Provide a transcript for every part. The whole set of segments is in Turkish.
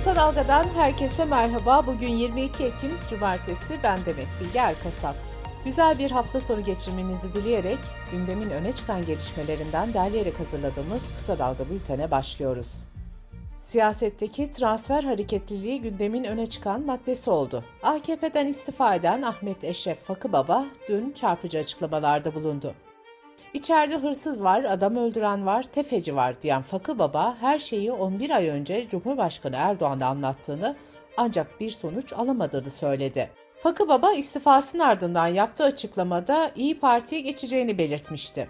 Kısa Dalga'dan herkese merhaba. Bugün 22 Ekim Cumartesi. Ben Demet Bilge Erkasap. Güzel bir hafta sonu geçirmenizi dileyerek gündemin öne çıkan gelişmelerinden derleyerek hazırladığımız Kısa Dalga bültene başlıyoruz. Siyasetteki transfer hareketliliği gündemin öne çıkan maddesi oldu. AKP'den istifa eden Ahmet Eşref Fakıbaba dün çarpıcı açıklamalarda bulundu. İçeride hırsız var, adam öldüren var, tefeci var diyen Fakı Baba her şeyi 11 ay önce Cumhurbaşkanı Erdoğan'a anlattığını ancak bir sonuç alamadığını söyledi. Fakı Baba istifasının ardından yaptığı açıklamada İyi Parti'ye geçeceğini belirtmişti.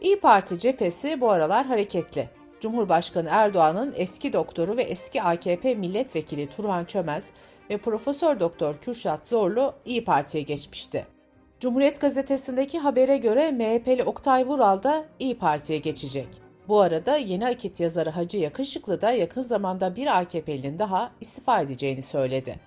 İyi Parti cephesi bu aralar hareketli. Cumhurbaşkanı Erdoğan'ın eski doktoru ve eski AKP milletvekili Turhan Çömez ve Profesör Doktor Kürşat Zorlu İyi Parti'ye geçmişti. Cumhuriyet Gazetesi'ndeki habere göre MHP'li Oktay Vural da İyi Parti'ye geçecek. Bu arada Yeni Akit yazarı Hacı Yakışıklı da yakın zamanda bir AKP'linin daha istifa edeceğini söyledi.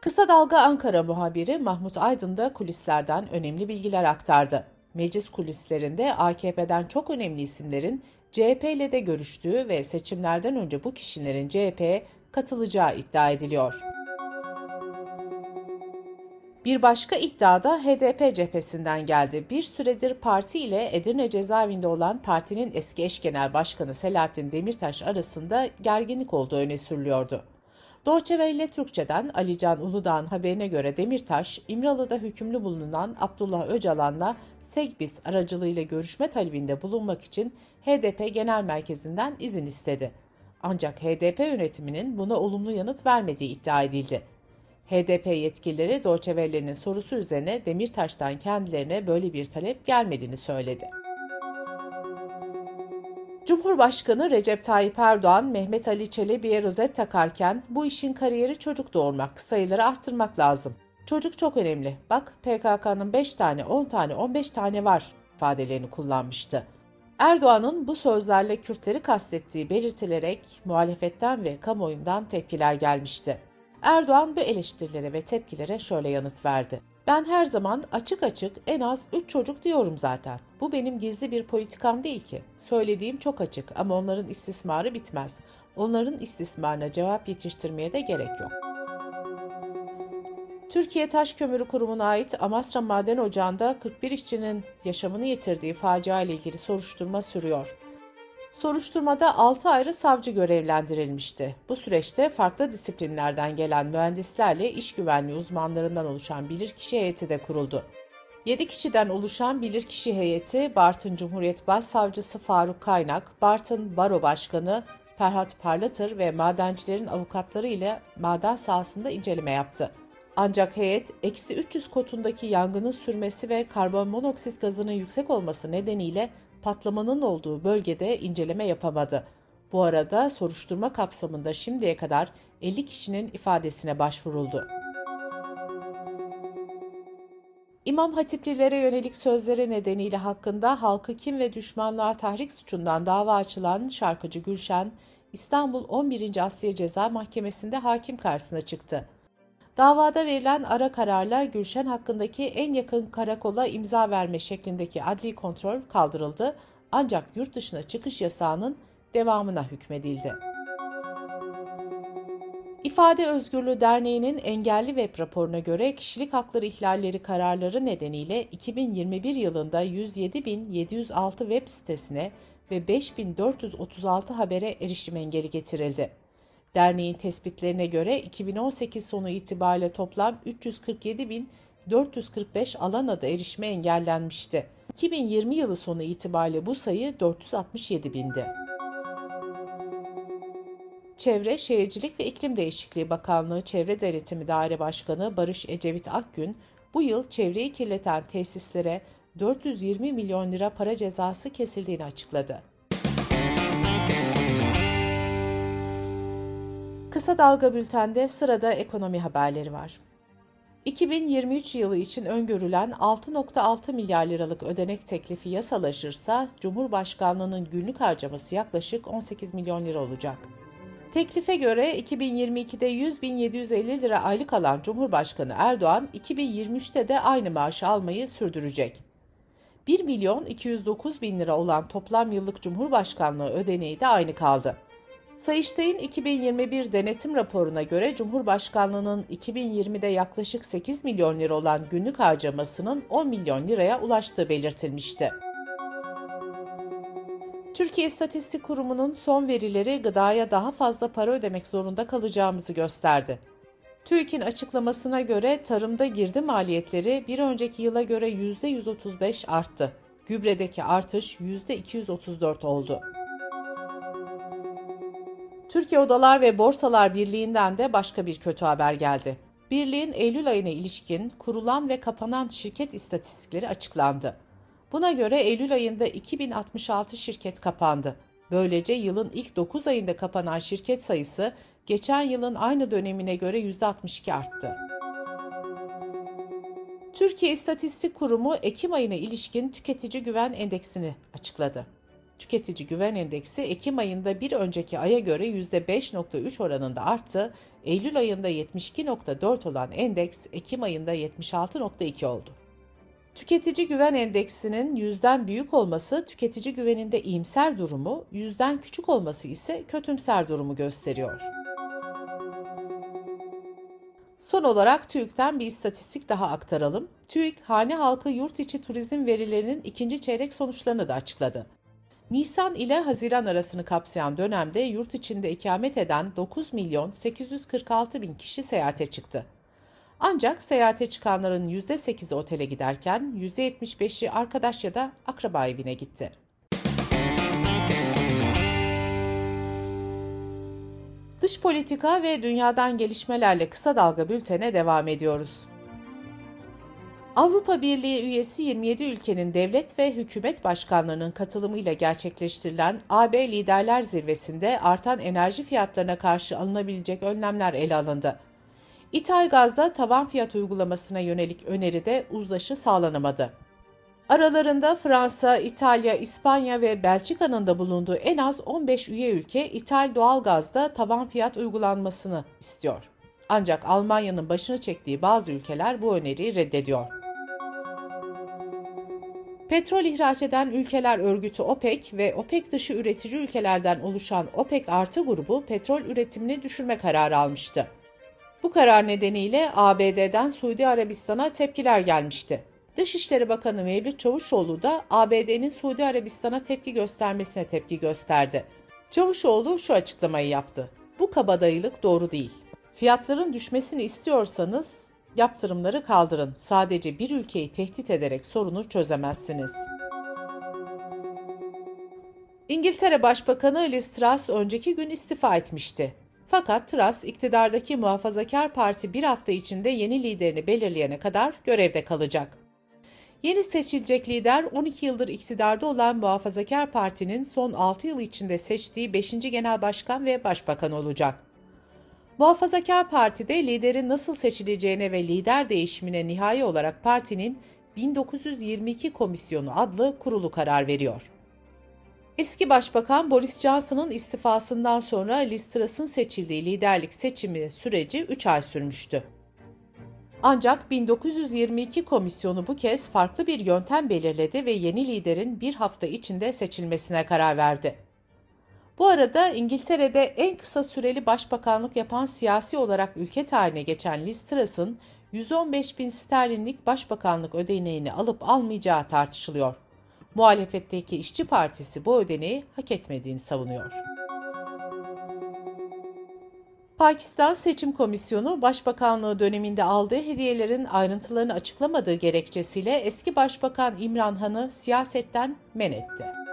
Kısa Dalga Ankara muhabiri Mahmut Aydın da kulislerden önemli bilgiler aktardı. Meclis kulislerinde AKP'den çok önemli isimlerin CHP ile de görüştüğü ve seçimlerden önce bu kişilerin CHP'ye katılacağı iddia ediliyor. Bir başka iddia da HDP cephesinden geldi. Bir süredir parti ile Edirne cezaevinde olan partinin eski eş genel başkanı Selahattin Demirtaş arasında gerginlik olduğu öne sürülüyordu. Doğçe Velle Türkçe'den Alican Uludağ'ın haberine göre Demirtaş, İmralı'da hükümlü bulunan Abdullah Öcalan'la Segbis aracılığıyla görüşme talebinde bulunmak için HDP Genel Merkezi'nden izin istedi. Ancak HDP yönetiminin buna olumlu yanıt vermediği iddia edildi. HDP yetkilileri Doğçevelle'nin sorusu üzerine Demirtaş'tan kendilerine böyle bir talep gelmediğini söyledi. Cumhurbaşkanı Recep Tayyip Erdoğan, Mehmet Ali Çelebi'ye rozet takarken bu işin kariyeri çocuk doğurmak, sayıları arttırmak lazım. Çocuk çok önemli. Bak PKK'nın 5 tane, 10 tane, 15 tane var ifadelerini kullanmıştı. Erdoğan'ın bu sözlerle Kürtleri kastettiği belirtilerek muhalefetten ve kamuoyundan tepkiler gelmişti. Erdoğan bu eleştirilere ve tepkilere şöyle yanıt verdi. Ben her zaman açık açık en az 3 çocuk diyorum zaten. Bu benim gizli bir politikam değil ki. Söylediğim çok açık ama onların istismarı bitmez. Onların istismarına cevap yetiştirmeye de gerek yok. Türkiye Taş Kömürü Kurumu'na ait Amasra Maden Ocağı'nda 41 işçinin yaşamını yitirdiği facia ile ilgili soruşturma sürüyor. Soruşturmada 6 ayrı savcı görevlendirilmişti. Bu süreçte farklı disiplinlerden gelen mühendislerle iş güvenliği uzmanlarından oluşan bilirkişi heyeti de kuruldu. 7 kişiden oluşan bilirkişi heyeti Bartın Cumhuriyet Başsavcısı Faruk Kaynak, Bartın Baro Başkanı Ferhat Parlatır ve madencilerin avukatları ile maden sahasında inceleme yaptı. Ancak heyet eksi 300 kotundaki yangının sürmesi ve karbon monoksit gazının yüksek olması nedeniyle patlamanın olduğu bölgede inceleme yapamadı. Bu arada soruşturma kapsamında şimdiye kadar 50 kişinin ifadesine başvuruldu. İmam Hatiplilere yönelik sözleri nedeniyle hakkında halkı kim ve düşmanlığa tahrik suçundan dava açılan şarkıcı Gülşen, İstanbul 11. Asliye Ceza Mahkemesi'nde hakim karşısına çıktı. Davada verilen ara kararla Gülşen hakkındaki en yakın karakola imza verme şeklindeki adli kontrol kaldırıldı ancak yurt dışına çıkış yasağının devamına hükmedildi. İfade Özgürlüğü Derneği'nin engelli web raporuna göre kişilik hakları ihlalleri kararları nedeniyle 2021 yılında 107.706 web sitesine ve 5.436 habere erişim engeli getirildi. Derneğin tespitlerine göre 2018 sonu itibariyle toplam 347.445 alan adı erişime engellenmişti. 2020 yılı sonu itibariyle bu sayı 467 bindi. Çevre, Şehircilik ve İklim Değişikliği Bakanlığı Çevre Denetimi Daire Başkanı Barış Ecevit Akgün, bu yıl çevreyi kirleten tesislere 420 milyon lira para cezası kesildiğini açıkladı. Kısa Dalga Bülten'de sırada ekonomi haberleri var. 2023 yılı için öngörülen 6.6 milyar liralık ödenek teklifi yasalaşırsa Cumhurbaşkanlığının günlük harcaması yaklaşık 18 milyon lira olacak. Teklife göre 2022'de 100.750 lira aylık alan Cumhurbaşkanı Erdoğan 2023'te de aynı maaşı almayı sürdürecek. 1 milyon 209 bin lira olan toplam yıllık Cumhurbaşkanlığı ödeneği de aynı kaldı. Sayıştay'ın 2021 denetim raporuna göre Cumhurbaşkanlığının 2020'de yaklaşık 8 milyon lira olan günlük harcamasının 10 milyon liraya ulaştığı belirtilmişti. Türkiye İstatistik Kurumu'nun son verileri gıdaya daha fazla para ödemek zorunda kalacağımızı gösterdi. TÜİK'in açıklamasına göre tarımda girdi maliyetleri bir önceki yıla göre %135 arttı. Gübredeki artış %234 oldu. Türkiye Odalar ve Borsalar Birliği'nden de başka bir kötü haber geldi. Birliğin Eylül ayına ilişkin kurulan ve kapanan şirket istatistikleri açıklandı. Buna göre Eylül ayında 2066 şirket kapandı. Böylece yılın ilk 9 ayında kapanan şirket sayısı geçen yılın aynı dönemine göre %62 arttı. Türkiye İstatistik Kurumu Ekim ayına ilişkin tüketici güven endeksini açıkladı. Tüketici güven endeksi Ekim ayında bir önceki aya göre %5.3 oranında arttı, Eylül ayında 72.4 olan endeks Ekim ayında 76.2 oldu. Tüketici güven endeksinin yüzden büyük olması tüketici güveninde iyimser durumu, yüzden küçük olması ise kötümser durumu gösteriyor. Son olarak TÜİK'ten bir istatistik daha aktaralım. TÜİK, hane halkı yurt içi turizm verilerinin ikinci çeyrek sonuçlarını da açıkladı. Nisan ile Haziran arasını kapsayan dönemde yurt içinde ikamet eden 9 milyon 846 bin kişi seyahate çıktı. Ancak seyahate çıkanların %8'i otele giderken %75'i arkadaş ya da akraba evine gitti. Dış politika ve dünyadan gelişmelerle kısa dalga bültene devam ediyoruz. Avrupa Birliği üyesi 27 ülkenin devlet ve hükümet başkanlarının katılımıyla gerçekleştirilen AB Liderler Zirvesi'nde artan enerji fiyatlarına karşı alınabilecek önlemler ele alındı. İthal gazda tavan fiyat uygulamasına yönelik öneride uzlaşı sağlanamadı. Aralarında Fransa, İtalya, İspanya ve Belçika'nın da bulunduğu en az 15 üye ülke ithal doğal gazda taban fiyat uygulanmasını istiyor. Ancak Almanya'nın başını çektiği bazı ülkeler bu öneriyi reddediyor. Petrol ihraç eden ülkeler örgütü OPEC ve OPEC dışı üretici ülkelerden oluşan OPEC artı grubu petrol üretimini düşürme kararı almıştı. Bu karar nedeniyle ABD'den Suudi Arabistan'a tepkiler gelmişti. Dışişleri Bakanı Mevlüt Çavuşoğlu da ABD'nin Suudi Arabistan'a tepki göstermesine tepki gösterdi. Çavuşoğlu şu açıklamayı yaptı. Bu kabadayılık doğru değil. Fiyatların düşmesini istiyorsanız yaptırımları kaldırın. Sadece bir ülkeyi tehdit ederek sorunu çözemezsiniz. İngiltere Başbakanı Liz Truss önceki gün istifa etmişti. Fakat Truss iktidardaki muhafazakar parti bir hafta içinde yeni liderini belirleyene kadar görevde kalacak. Yeni seçilecek lider 12 yıldır iktidarda olan Muhafazakar Parti'nin son 6 yıl içinde seçtiği 5. Genel Başkan ve Başbakan olacak. Muhafazakar Parti'de liderin nasıl seçileceğine ve lider değişimine nihai olarak partinin 1922 Komisyonu adlı kurulu karar veriyor. Eski Başbakan Boris Johnson'ın istifasından sonra Liz Truss'ın seçildiği liderlik seçimi süreci 3 ay sürmüştü. Ancak 1922 komisyonu bu kez farklı bir yöntem belirledi ve yeni liderin bir hafta içinde seçilmesine karar verdi. Bu arada İngiltere'de en kısa süreli başbakanlık yapan siyasi olarak ülke tarihine geçen Liz Truss'ın 115 bin sterlinlik başbakanlık ödeneğini alıp almayacağı tartışılıyor. Muhalefetteki İşçi Partisi bu ödeneği hak etmediğini savunuyor. Pakistan Seçim Komisyonu Başbakanlığı döneminde aldığı hediyelerin ayrıntılarını açıklamadığı gerekçesiyle eski Başbakan İmran Han'ı siyasetten men etti.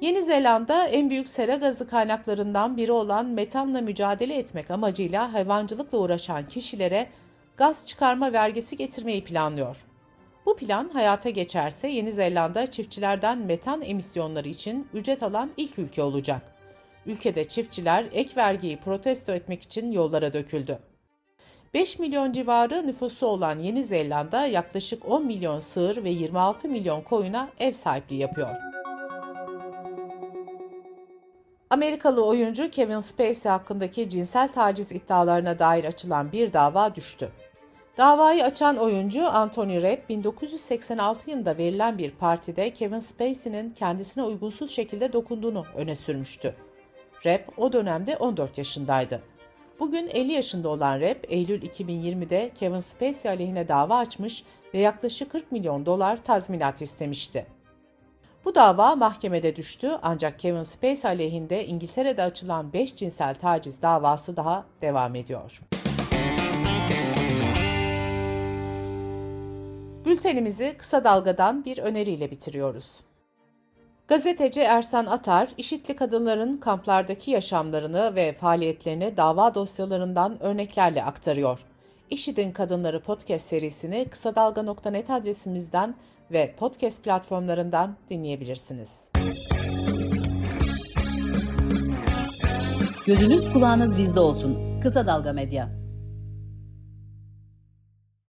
Yeni Zelanda en büyük sera gazı kaynaklarından biri olan metanla mücadele etmek amacıyla hayvancılıkla uğraşan kişilere gaz çıkarma vergisi getirmeyi planlıyor. Bu plan hayata geçerse Yeni Zelanda çiftçilerden metan emisyonları için ücret alan ilk ülke olacak. Ülkede çiftçiler ek vergiyi protesto etmek için yollara döküldü. 5 milyon civarı nüfusu olan Yeni Zelanda yaklaşık 10 milyon sığır ve 26 milyon koyuna ev sahipliği yapıyor. Amerikalı oyuncu Kevin Spacey hakkındaki cinsel taciz iddialarına dair açılan bir dava düştü. Davayı açan oyuncu Anthony Rapp 1986 yılında verilen bir partide Kevin Spacey'nin kendisine uygunsuz şekilde dokunduğunu öne sürmüştü. Rap o dönemde 14 yaşındaydı. Bugün 50 yaşında olan Rap, Eylül 2020'de Kevin Spacey aleyhine dava açmış ve yaklaşık 40 milyon dolar tazminat istemişti. Bu dava mahkemede düştü ancak Kevin Spacey aleyhinde İngiltere'de açılan 5 cinsel taciz davası daha devam ediyor. Bültenimizi kısa dalgadan bir öneriyle bitiriyoruz. Gazeteci Ersan Atar, işitli kadınların kamplardaki yaşamlarını ve faaliyetlerini dava dosyalarından örneklerle aktarıyor. İşit'in Kadınları podcast serisini kısa dalga.net adresimizden ve podcast platformlarından dinleyebilirsiniz. Gözünüz kulağınız bizde olsun. Kısa Dalga Medya.